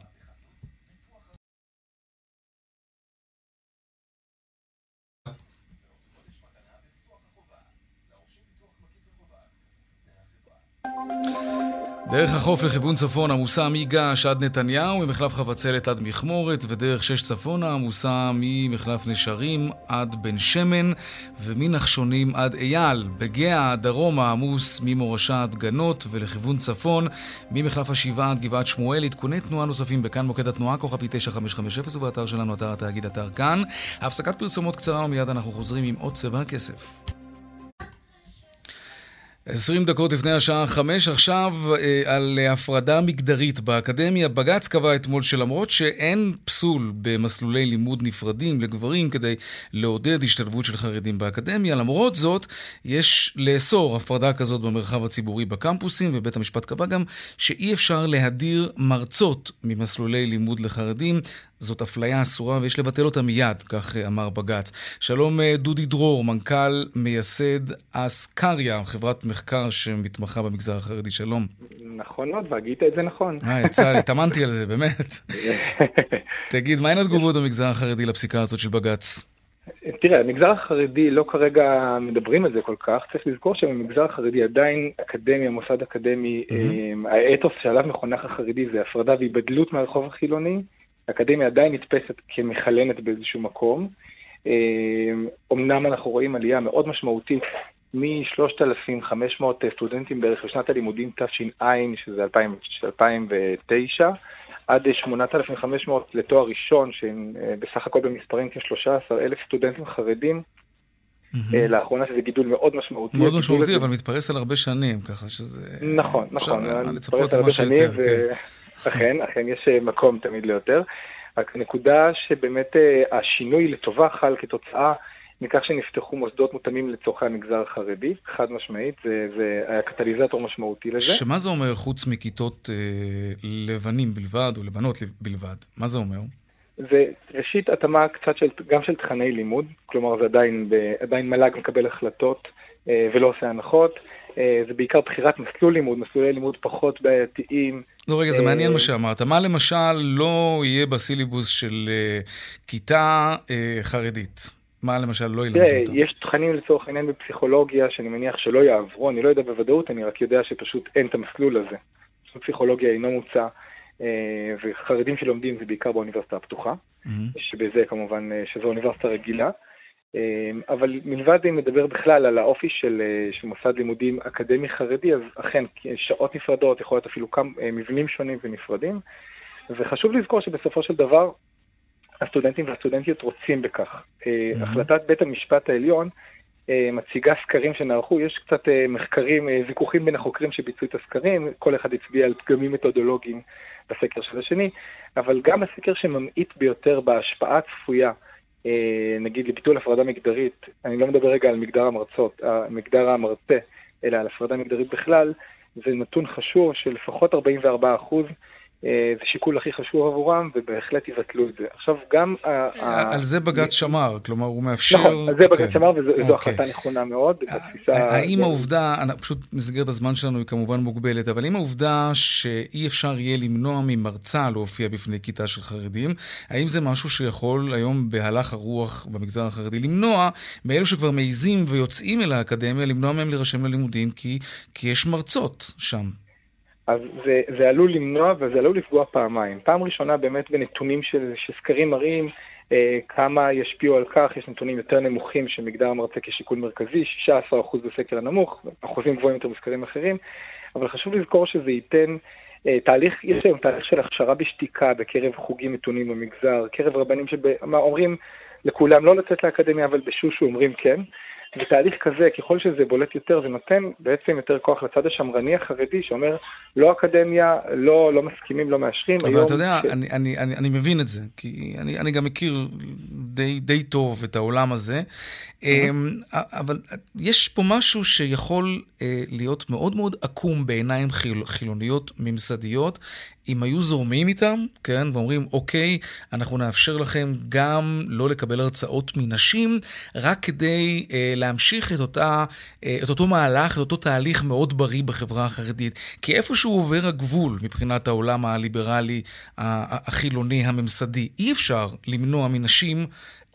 דרך החוף לכיוון צפון עמוסה מגעש עד נתניהו, ממחלף חבצלת עד מכמורת, ודרך שש צפונה עמוסה ממחלף נשרים עד בן שמן, ומנחשונים עד אייל. בגאה דרומה עמוס ממורשה עד גנות, ולכיוון צפון ממחלף השבעה עד גבעת שמואל. עדכוני תנועה נוספים בכאן מוקד התנועה, כוכבי 9550, ובאתר שלנו, אתר התאגיד, אתר כאן. הפסקת פרסומות קצרה ומיד אנחנו חוזרים עם עוד צבע הכסף. 20 דקות לפני השעה 5, עכשיו אה, על הפרדה מגדרית באקדמיה. בג"ץ קבע אתמול שלמרות שאין פסול במסלולי לימוד נפרדים לגברים כדי לעודד השתלבות של חרדים באקדמיה, למרות זאת יש לאסור הפרדה כזאת במרחב הציבורי בקמפוסים, ובית המשפט קבע גם שאי אפשר להדיר מרצות ממסלולי לימוד לחרדים. זאת אפליה אסורה ויש לבטל אותה מיד, כך אה, אמר בג"ץ. שלום אה, דודי דרור, מנכ"ל מייסד אסקריה, חברת מחקר שמתמחה במגזר החרדי. שלום. נכון מאוד, והגית את זה נכון. אה, יצא לי, התאמנתי על זה, [LAUGHS] באמת. תגיד, מהן התגובות במגזר החרדי לפסיקה הזאת של בג"ץ? תראה, המגזר החרדי לא כרגע מדברים על זה כל כך, צריך לזכור שבמגזר החרדי עדיין אקדמיה, מוסד אקדמי, mm-hmm. האתוס שעליו מחונך החרדי זה הפרדה והיבדלות מהרחוב החילוני. האקדמיה עדיין נתפסת כמחלנת באיזשהו מקום. אומנם אנחנו רואים עלייה מאוד משמעותית מ-3,500 סטודנטים בערך בשנת הלימודים תש"ע, שזה 2009, עד 8,500 לתואר ראשון, שבסך הכל במספרים כ-13,000 סטודנטים חרדים. Mm-hmm. לאחרונה שזה גידול מאוד משמעותי. מאוד משמעותי, אבל מתפרס על הרבה שנים, ככה שזה... נכון, נכון. מתפרס על הרבה שנים, כן. אכן, אכן יש אה, מקום תמיד ליותר. רק הנקודה שבאמת אה, השינוי לטובה חל כתוצאה מכך שנפתחו מוסדות מותאמים לצורכי המגזר החרדי, חד משמעית, זה, זה היה קטליזטור משמעותי לזה. שמה זה אומר חוץ מכיתות אה, לבנים בלבד או לבנות בלבד? מה זה אומר? זה ראשית התאמה קצת של, גם של תכני לימוד, כלומר זה עדיין, עדיין מל"ג מקבל החלטות אה, ולא עושה הנחות. אה, זה בעיקר בחירת מסלול לימוד, מסלולי לימוד פחות בעייתיים. לא, רגע, זה אה, מעניין מה שאמרת. מה למשל לא יהיה בסילבוס של אה, כיתה חרדית? מה למשל לא ילמדו אותם? יש תכנים לצורך העניין בפסיכולוגיה שאני מניח שלא יעברו, אני לא יודע בוודאות, אני רק יודע שפשוט אין את המסלול הזה. פסיכולוגיה אינו מוצע, וחרדים שלומדים זה בעיקר באוניברסיטה הפתוחה, שבזה כמובן, שזו אוניברסיטה רגילה. אבל מלבד אם נדבר בכלל על האופי של, של מוסד לימודים אקדמי חרדי, אז אכן שעות נפרדות, יכול להיות אפילו כמה מבנים שונים ונפרדים. וחשוב לזכור שבסופו של דבר הסטודנטים והסטודנטיות רוצים בכך. Mm-hmm. החלטת בית המשפט העליון אה, מציגה סקרים שנערכו, יש קצת אה, מחקרים, ויכוחים בין החוקרים שביצעו את הסקרים, כל אחד הצביע על פגמים מתודולוגיים בסקר של השני, אבל גם הסקר שממעיט ביותר בהשפעה הצפויה, נגיד לביטול הפרדה מגדרית, אני לא מדבר רגע על מגדר המרצות, מגדר המרצה, אלא על הפרדה מגדרית בכלל, זה נתון חשוב של לפחות 44 אחוז אה, זה שיקול הכי חשוב עבורם, ובהחלט יבטלו את זה. עכשיו, גם... על זה בג"ץ שמר, כלומר, הוא מאפשר... נכון, על זה בג"ץ שמר, וזו אוקיי. החלטה נכונה מאוד. האם העובדה, פשוט מסגרת הזמן שלנו היא כמובן מוגבלת, אבל האם העובדה שאי אפשר יהיה למנוע ממרצה להופיע בפני כיתה של חרדים, האם זה משהו שיכול היום בהלך הרוח במגזר החרדי למנוע מאלו שכבר מעיזים ויוצאים אל האקדמיה, למנוע מהם להירשם ללימודים, כי יש מרצות שם? אז זה, זה עלול למנוע וזה עלול לפגוע פעמיים. פעם ראשונה באמת בנתונים של, שסקרים מראים אה, כמה ישפיעו על כך, יש נתונים יותר נמוכים של מגדר המרצה כשיקול מרכזי, 16% בסקר הנמוך, אחוזים גבוהים יותר בסקרים אחרים, אבל חשוב לזכור שזה ייתן אה, תהליך, יש היום תהליך של הכשרה בשתיקה בקרב חוגים מתונים במגזר, קרב רבנים שאומרים לכולם לא לצאת לאקדמיה, אבל בשושו אומרים כן. בתהליך כזה, ככל שזה בולט יותר, זה נותן בעצם יותר כוח לצד השמרני החרדי שאומר, לא אקדמיה, לא, לא מסכימים, לא מאשרים. אבל אתה יודע, ש... אני, אני, אני, אני מבין את זה, כי אני, אני גם מכיר די, די טוב את העולם הזה, mm-hmm. אבל יש פה משהו שיכול אה, להיות מאוד מאוד עקום בעיניים חיל, חילוניות ממסדיות, אם היו זורמים איתם, כן, ואומרים, אוקיי, אנחנו נאפשר לכם גם לא לקבל הרצאות מנשים, רק כדי אה, להמשיך את, אותה, אה, את אותו מהלך, את אותו תהליך מאוד בריא בחברה החרדית. כי איפשהו עובר הגבול מבחינת העולם הליברלי, החילוני, הממסדי, אי אפשר למנוע מנשים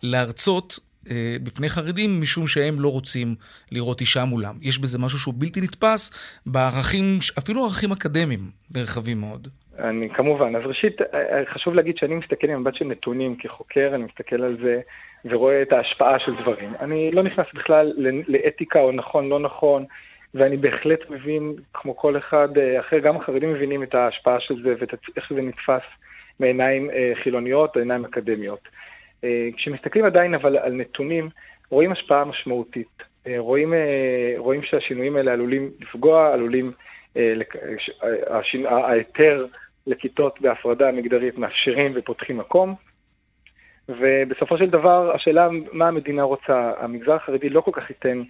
להרצות אה, בפני חרדים, משום שהם לא רוצים לראות אישה מולם. יש בזה משהו שהוא בלתי נתפס בערכים, אפילו ערכים אקדמיים, רחבים מאוד. אני כמובן, אז ראשית אה, חשוב להגיד שאני מסתכל במבט של נתונים כחוקר, אני מסתכל על זה ורואה את ההשפעה של דברים. אני לא נכנס בכלל לאתיקה או נכון, לא נכון, ואני בהחלט מבין, כמו כל אחד אה, אחר, גם החרדים מבינים את ההשפעה של זה ואיך זה נתפס מעיניים אה, חילוניות או עיניים אקדמיות. כשמסתכלים עדיין אבל על נתונים, רואים השפעה משמעותית. רואים, רואים שהשינויים האלה עלולים לפגוע, עלולים... ההיתר לכיתות בהפרדה מגדרית מאפשרים ופותחים מקום. ובסופו של דבר, השאלה מה המדינה רוצה. המגזר החרדי לא כל כך ייתן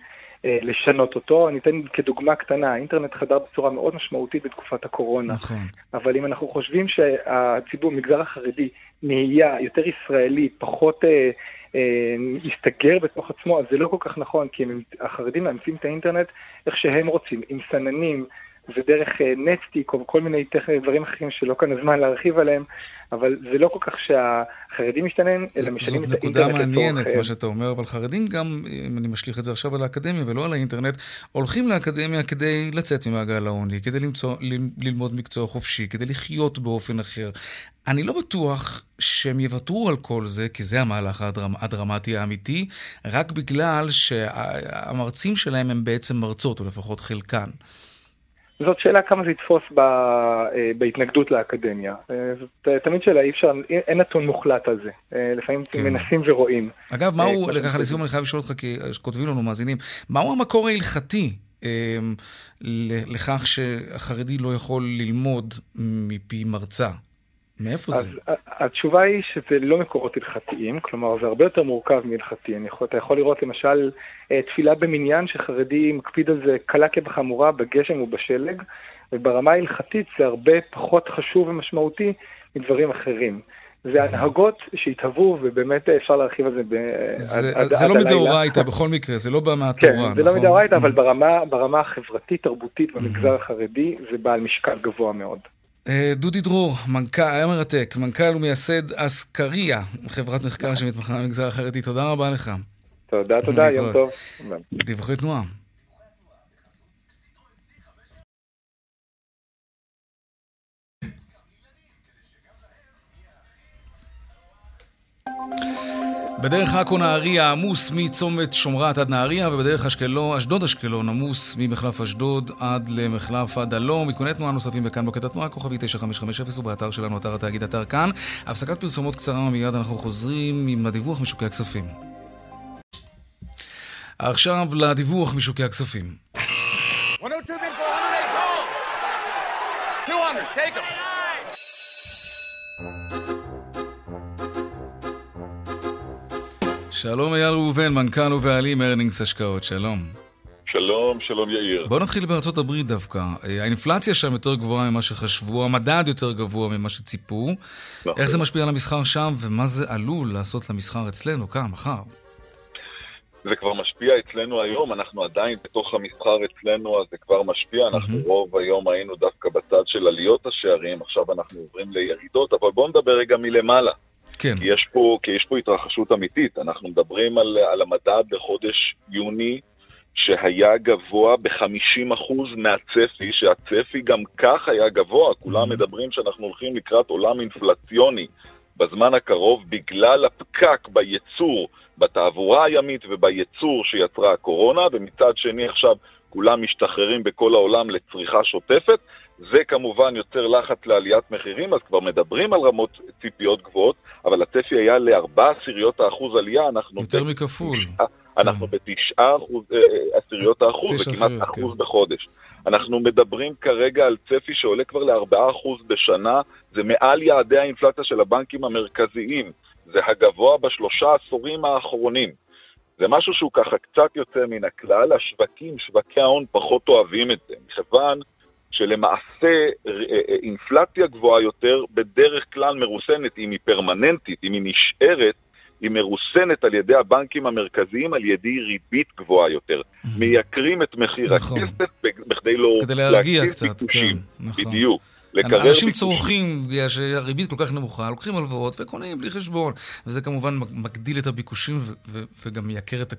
אה, לשנות אותו. אני אתן כדוגמה קטנה, האינטרנט חדר בצורה מאוד משמעותית בתקופת הקורונה. נכון. אבל אם אנחנו חושבים שהציבור, המגזר החרדי, נהיה יותר ישראלי, פחות אה, אה, יסתגר בתוך עצמו, אז זה לא כל כך נכון, כי הם, החרדים מאמצים את האינטרנט איך שהם רוצים, עם סננים. ודרך אה, נטסטיק או כל מיני דברים אחרים שלא כאן הזמן להרחיב עליהם, אבל זה לא כל כך שהחרדים משתנים, אלא משנים את האינטרנט. זאת נקודה מעניינת מה שאתה אומר, אבל חרדים גם, אם אני משליך את זה עכשיו על האקדמיה ולא על האינטרנט, הולכים לאקדמיה כדי לצאת ממעגל העוני, כדי למצוא, ללמוד מקצוע חופשי, כדי לחיות באופן אחר. אני לא בטוח שהם יוותרו על כל זה, כי זה המהלך הדרמ, הדרמטי האמיתי, רק בגלל שהמרצים שלהם הם בעצם מרצות, או לפחות חלקן. זאת שאלה כמה זה יתפוס ב, אה, בהתנגדות לאקדמיה. אה, זאת אה, תמיד שאלה, אי אפשר, אין נתון מוחלט על זה. לפעמים כן. מנסים ורואים. אגב, מהו, ככה לסיום אני חייב לשאול אותך, כי כותבים לנו מאזינים, מהו המקור ההלכתי לכך שהחרדי לא יכול ללמוד מפי מרצה? מאיפה אז זה? התשובה היא שזה לא מקורות הלכתיים, כלומר זה הרבה יותר מורכב מהלכתי. אתה יכול לראות למשל אה, תפילה במניין שחרדי מקפיד על זה קלה כבחמורה בגשם ובשלג, וברמה ההלכתית זה הרבה פחות חשוב ומשמעותי מדברים אחרים. זה הנהגות שהתהוו, ובאמת אפשר להרחיב על זה ב... זה, עד, זה עד לא מדאורייתא בכל מקרה, זה לא בא מהתורה, כן, זה לא נכון? לא מדאורייתא, אבל mm. ברמה, ברמה החברתית-תרבותית במגזר mm-hmm. החרדי זה בעל משקל גבוה מאוד. אה, דודי דרור, מנכ"ל, היה מרתק, מנכ"ל ומייסד אסקריה, חברת מחקר שמתמחה במגזר החרדי, תודה רבה לך. תודה, תודה, יום טוב. דיווחי תנועה. בדרך עכו נהריה עמוס מצומת שומרת עד נהריה, ובדרך אשקלון, אשדוד אשקלון עמוס ממחלף אשדוד עד למחלף עד הלום. עדכוני תנועה נוספים בכאן מוקד התנועה, כוכבי 9550 ובאתר שלנו, אתר התאגיד, אתר כאן. הפסקת פרסומות קצרה, מיד אנחנו חוזרים עם הדיווח משוקי הכספים. עכשיו לדיווח משוקי הכספים. 102 200, take them. שלום אייל ראובן, מנכ"ל ובעלים ארנינגס השקעות, שלום. שלום, שלום יאיר. בוא נתחיל בארצות הברית דווקא. האינפלציה שם יותר גבוהה ממה שחשבו, המדד יותר גבוה ממה שציפו. נכון. איך זה משפיע על המסחר שם, ומה זה עלול לעשות למסחר אצלנו, כאן, מחר? זה כבר משפיע אצלנו היום, אנחנו עדיין בתוך המסחר אצלנו, אז זה כבר משפיע. אנחנו mm-hmm. רוב היום היינו דווקא בצד של עליות השערים, עכשיו אנחנו עוברים לירידות, אבל בואו נדבר רגע מלמעלה. כן. כי יש פה, כי יש פה התרחשות אמיתית. אנחנו מדברים על, על המדד בחודש יוני, שהיה גבוה ב-50% מהצפי, שהצפי גם כך היה גבוה. כולם mm-hmm. מדברים שאנחנו הולכים לקראת עולם אינפלציוני בזמן הקרוב, בגלל הפקק בייצור, בתעבורה הימית ובייצור שיצרה הקורונה, ומצד שני עכשיו כולם משתחררים בכל העולם לצריכה שוטפת. זה כמובן יוצר לחץ לעליית מחירים, אז כבר מדברים על רמות ציפיות גבוהות, אבל הצפי היה לארבע עשיריות האחוז עלייה, אנחנו... יותר מכפול. אנחנו כן. בתשעה אה, עשיריות האחוז, זה כמעט אחוז כן. בחודש. אנחנו מדברים כרגע על צפי שעולה כבר לארבעה אחוז בשנה, זה מעל יעדי האינפלציה של הבנקים המרכזיים, זה הגבוה בשלושה עשורים האחרונים. זה משהו שהוא ככה קצת יוצא מן הכלל, השווקים, שווקי ההון פחות אוהבים את זה, מכיוון שלמעשה אה, אה, אינפלציה גבוהה יותר בדרך כלל מרוסנת, אם היא פרמננטית, אם היא נשארת, היא מרוסנת על ידי הבנקים המרכזיים על ידי ריבית גבוהה יותר. מייקרים את מחיר נכון. הכסף בכדי לא... כדי להרגיע קצת, כן, נכון. בדיוק. אנשים צורכים, בגלל שהריבית כל כך נמוכה, לוקחים הלוואות וקונים בלי חשבון. וזה כמובן מגדיל את הביקושים וגם מייקר את,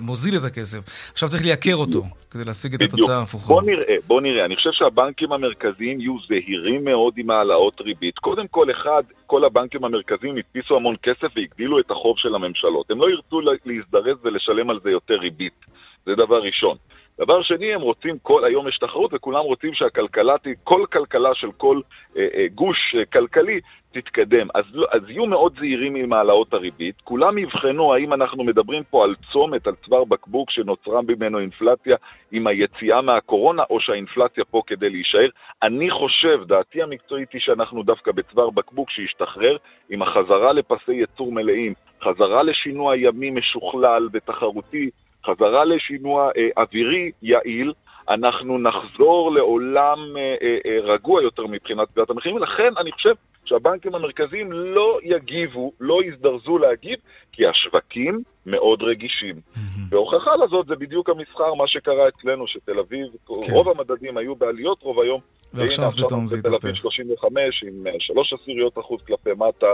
מוזיל את הכסף. עכשיו צריך לייקר אותו כדי להשיג את התוצאה ההפוכה. בוא נראה, בוא נראה. אני חושב שהבנקים המרכזיים יהיו זהירים מאוד עם העלאות ריבית. קודם כל, אחד, כל הבנקים המרכזיים הדפיסו המון כסף והגדילו את החוב של הממשלות. הם לא ירצו להזדרז ולשלם על זה יותר ריבית. זה דבר ראשון. דבר שני, הם רוצים, כל, היום יש תחרות וכולם רוצים שהכלכלה, כל כלכלה של כל אה, אה, גוש אה, כלכלי תתקדם. אז, לא, אז יהיו מאוד זהירים עם העלאות הריבית. כולם יבחנו האם אנחנו מדברים פה על צומת, על צוואר בקבוק שנוצרה ממנו אינפלציה עם היציאה מהקורונה, או שהאינפלציה פה כדי להישאר. אני חושב, דעתי המקצועית היא שאנחנו דווקא בצוואר בקבוק שישתחרר עם החזרה לפסי ייצור מלאים, חזרה לשינוע ימי משוכלל ותחרותי, חזרה לשינוע אה, אווירי יעיל, אנחנו נחזור לעולם אה, אה, רגוע יותר מבחינת קביעת המחירים, ולכן אני חושב שהבנקים המרכזיים לא יגיבו, לא יזדרזו להגיב, כי השווקים מאוד רגישים. והוכחה לזאת זה בדיוק המסחר, מה שקרה אצלנו, שתל אביב, כן. רוב המדדים היו בעליות רוב היום. ועכשיו פתאום זה התהפך. בתל אביב 35 עם 3 אה, עשיריות אחוז כלפי מטה,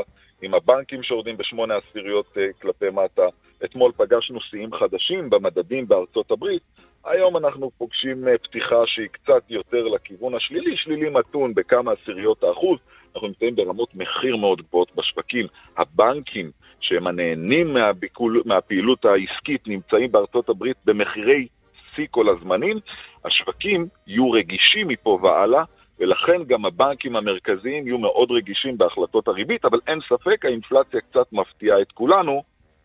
עם הבנקים שיורדים ב-8 עשיריות אה, כלפי מטה. אתמול פגשנו שיאים חדשים במדדים בארצות הברית. היום אנחנו פוגשים אה, פתיחה שהיא קצת יותר לכיוון השלילי, שלילי מתון בכמה עשיריות האחוז. אנחנו נמצאים ברמות מחיר מאוד גבוהות בשווקים. הבנקים, שהם הנהנים מהביקול, מהפעילות העסקית, נמצאים בארצות הברית במחירי שיא כל הזמנים. השווקים יהיו רגישים מפה והלאה. ולכן גם הבנקים המרכזיים יהיו מאוד רגישים בהחלטות הריבית, אבל אין ספק, האינפלציה קצת מפתיעה את כולנו,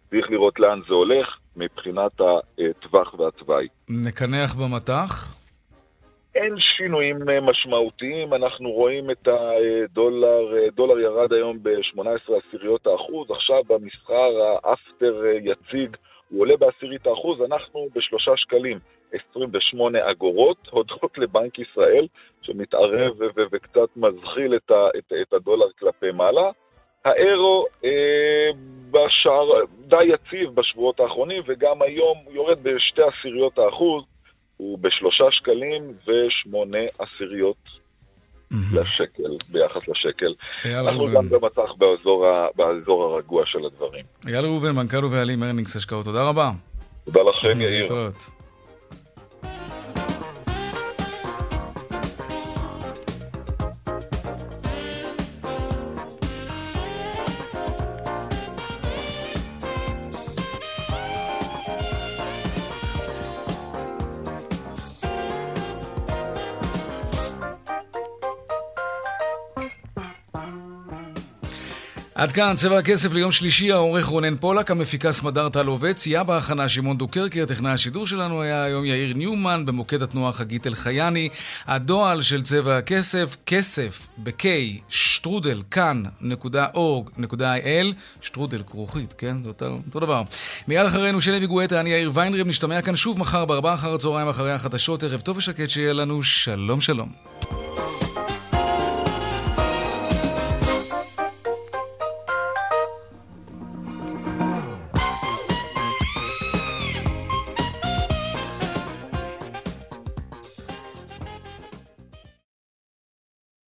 צריך לראות לאן זה הולך מבחינת הטווח והתוואי. נקנח במטח? אין שינויים אה, משמעותיים, אנחנו רואים את הדולר, אה, דולר ירד היום ב-18 עשיריות האחוז, עכשיו במסחר האפטר אה, יציג, הוא עולה בעשירית האחוז, אנחנו בשלושה שקלים 28 אגורות, [LAUGHS] הודות לבנק ישראל, שמתערב וקצת מזחיל את, את, את הדולר כלפי מעלה. האירו אה, בשער די יציב בשבועות האחרונים, וגם היום יורד בשתי עשיריות האחוז, הוא בשלושה שקלים ושמונה עשיריות לשקל, ביחס לשקל. אנחנו גם במטח באזור, באזור הרגוע של הדברים. אייל ראובן, מנכ"ל ובעלים ארנינגס השקעות, תודה רבה. תודה לכם, [LAUGHS] יאיר. עד כאן צבע הכסף ליום שלישי, העורך רונן פולק, המפיקה סמדר טל עובד, סייע בהכנה שמעון דוקרקר, טכנאי השידור שלנו היה היום יאיר ניומן, במוקד התנועה חגית אלחייני, הדועל של צבע הכסף, כסף ב-K, שטרודל, כאן.org.il, שטרודל כרוכית, כן? זה אותו, אותו דבר. מיד אחרינו שלוי גואטה, אני יאיר ויינרב, נשתמע כאן שוב מחר בארבעה אחר הצהריים אחרי החדשות, ערב טוב ושקט שיהיה לנו, שלום שלום.